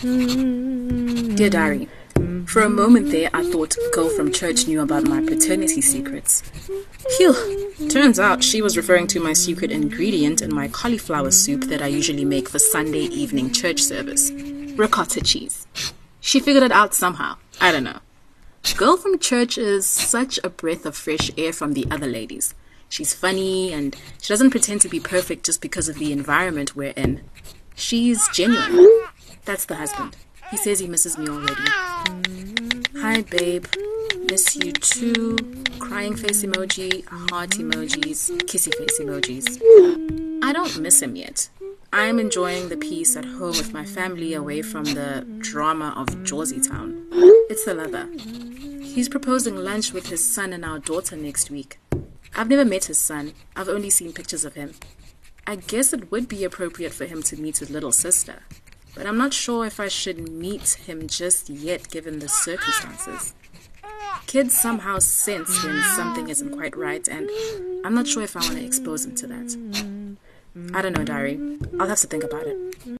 Dear Diary, for a moment there, I thought girl from church knew about my paternity secrets. Phew, turns out she was referring to my secret ingredient in my cauliflower soup that I usually make for Sunday evening church service ricotta cheese. She figured it out somehow. I don't know. Girl from church is such a breath of fresh air from the other ladies. She's funny and she doesn't pretend to be perfect just because of the environment we're in. She's genuine. That's the husband. He says he misses me already. Hi, babe. Miss you too. Crying face emoji, heart emojis, kissy face emojis. I don't miss him yet. I'm enjoying the peace at home with my family away from the drama of Jersey Town. It's the lover. He's proposing lunch with his son and our daughter next week. I've never met his son, I've only seen pictures of him. I guess it would be appropriate for him to meet his little sister, but I'm not sure if I should meet him just yet given the circumstances. Kids somehow sense when something isn't quite right, and I'm not sure if I want to expose him to that. I don't know, Diary. I'll have to think about it.